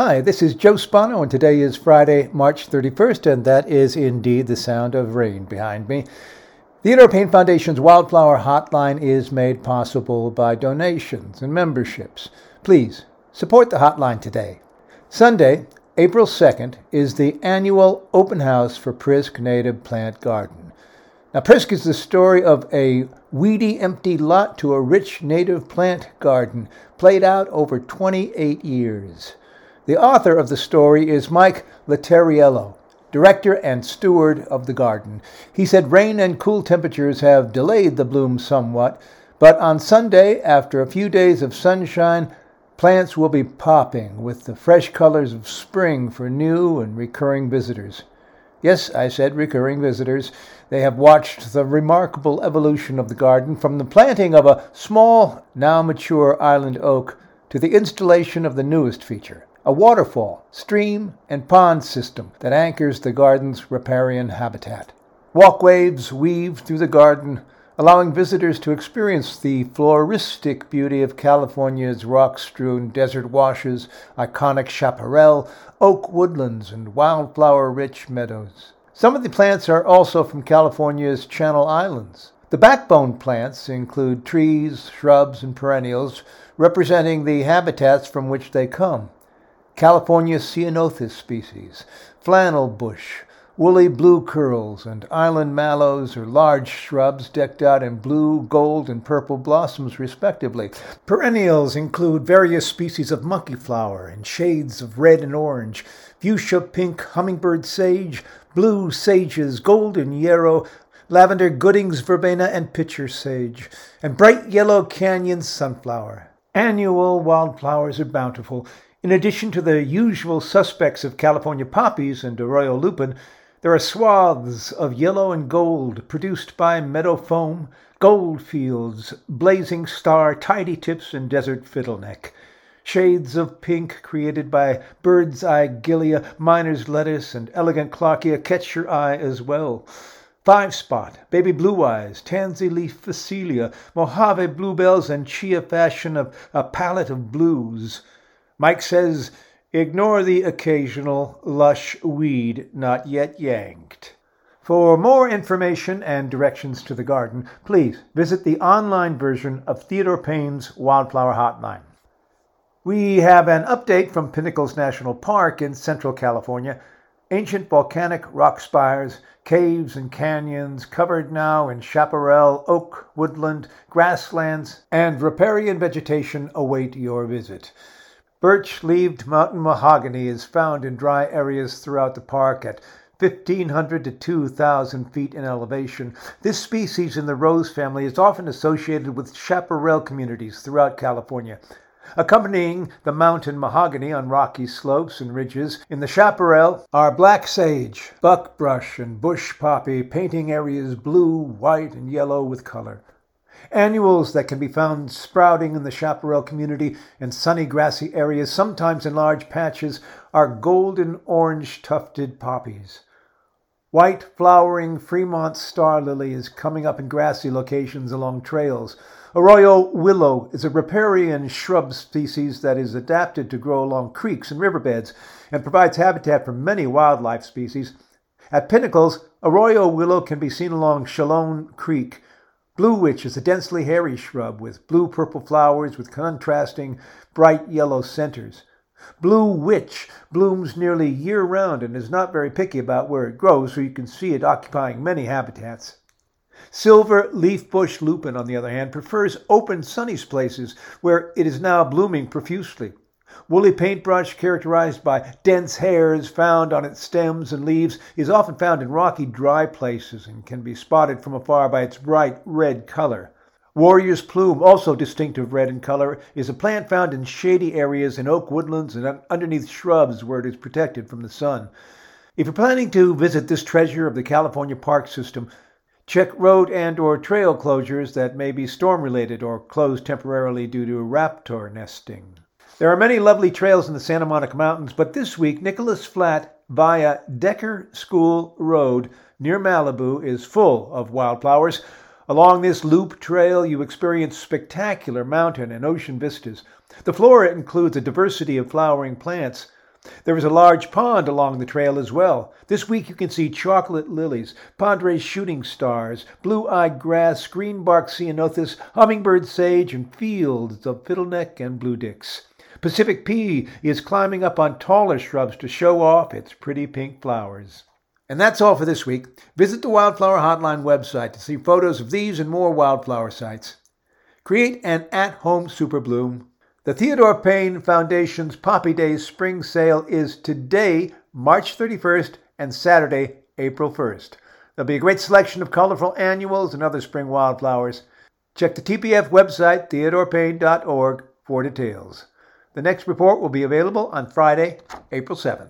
Hi, this is Joe Spano, and today is Friday, March 31st, and that is indeed the sound of rain behind me. The Theodore Payne Foundation's Wildflower Hotline is made possible by donations and memberships. Please support the hotline today. Sunday, April 2nd, is the annual open house for Prisk Native Plant Garden. Now, Prisk is the story of a weedy, empty lot to a rich native plant garden played out over 28 years. The author of the story is Mike Letteriello, director and steward of the garden. He said rain and cool temperatures have delayed the bloom somewhat, but on Sunday, after a few days of sunshine, plants will be popping with the fresh colors of spring for new and recurring visitors. Yes, I said recurring visitors. They have watched the remarkable evolution of the garden from the planting of a small, now mature island oak to the installation of the newest feature, a waterfall, stream, and pond system that anchors the garden's riparian habitat. Walkways weave through the garden, allowing visitors to experience the floristic beauty of California's rock strewn desert washes, iconic chaparral, oak woodlands, and wildflower rich meadows. Some of the plants are also from California's Channel Islands. The backbone plants include trees, shrubs, and perennials, representing the habitats from which they come. California ceanothus species, flannel bush, woolly blue curls, and island mallows are large shrubs decked out in blue, gold, and purple blossoms, respectively. Perennials include various species of monkey flower and shades of red and orange, fuchsia pink hummingbird sage, blue sages, golden yarrow, lavender Gooding's verbena, and pitcher sage, and bright yellow canyon sunflower. Annual wildflowers are bountiful in addition to the usual suspects of California poppies and arroyo lupin, there are swaths of yellow and gold produced by meadow foam, gold fields, blazing star, tidy tips, and desert fiddleneck. Shades of pink created by bird's eye gilia, miner's lettuce, and elegant clarkia catch your eye as well. Five spot, baby blue eyes, tansy leaf phacelia, Mojave bluebells, and chia fashion of a palette of blues. Mike says, ignore the occasional lush weed not yet yanked. For more information and directions to the garden, please visit the online version of Theodore Payne's Wildflower Hotline. We have an update from Pinnacles National Park in Central California. Ancient volcanic rock spires, caves, and canyons covered now in chaparral, oak, woodland, grasslands, and riparian vegetation await your visit. Birch-leaved mountain mahogany is found in dry areas throughout the park at 1,500 to 2,000 feet in elevation. This species in the rose family is often associated with chaparral communities throughout California. Accompanying the mountain mahogany on rocky slopes and ridges in the chaparral are black sage, buckbrush, and bush poppy, painting areas blue, white, and yellow with color. Annuals that can be found sprouting in the chaparral community in sunny grassy areas, sometimes in large patches, are golden orange tufted poppies. White flowering Fremont star lily is coming up in grassy locations along trails. Arroyo willow is a riparian shrub species that is adapted to grow along creeks and riverbeds and provides habitat for many wildlife species. At Pinnacles, arroyo willow can be seen along Chalone Creek, Blue witch is a densely hairy shrub with blue purple flowers with contrasting bright yellow centers. Blue witch blooms nearly year round and is not very picky about where it grows, so you can see it occupying many habitats. Silver leaf bush lupin, on the other hand, prefers open, sunny places where it is now blooming profusely. Woolly paintbrush, characterized by dense hairs found on its stems and leaves, is often found in rocky, dry places and can be spotted from afar by its bright red color. Warrior's plume, also distinctive red in color, is a plant found in shady areas in oak woodlands and underneath shrubs where it is protected from the sun. If you're planning to visit this treasure of the California park system, check road and or trail closures that may be storm related or closed temporarily due to raptor nesting. There are many lovely trails in the Santa Monica Mountains, but this week, Nicholas Flat via Decker School Road near Malibu is full of wildflowers. Along this loop trail, you experience spectacular mountain and ocean vistas. The flora includes a diversity of flowering plants. There is a large pond along the trail as well. This week you can see chocolate lilies, Padres shooting stars, blue-eyed grass, greenbark ceanothus, hummingbird sage, and fields of fiddleneck and bluedicks. Pacific pea is climbing up on taller shrubs to show off its pretty pink flowers. And that's all for this week. Visit the Wildflower Hotline website to see photos of these and more wildflower sites. Create an at home super bloom. The Theodore Payne Foundation's Poppy Days spring sale is today, March 31st, and Saturday, April 1st. There'll be a great selection of colorful annuals and other spring wildflowers. Check the TPF website, theodorepayne.org, for details. The next report will be available on Friday, April 7th.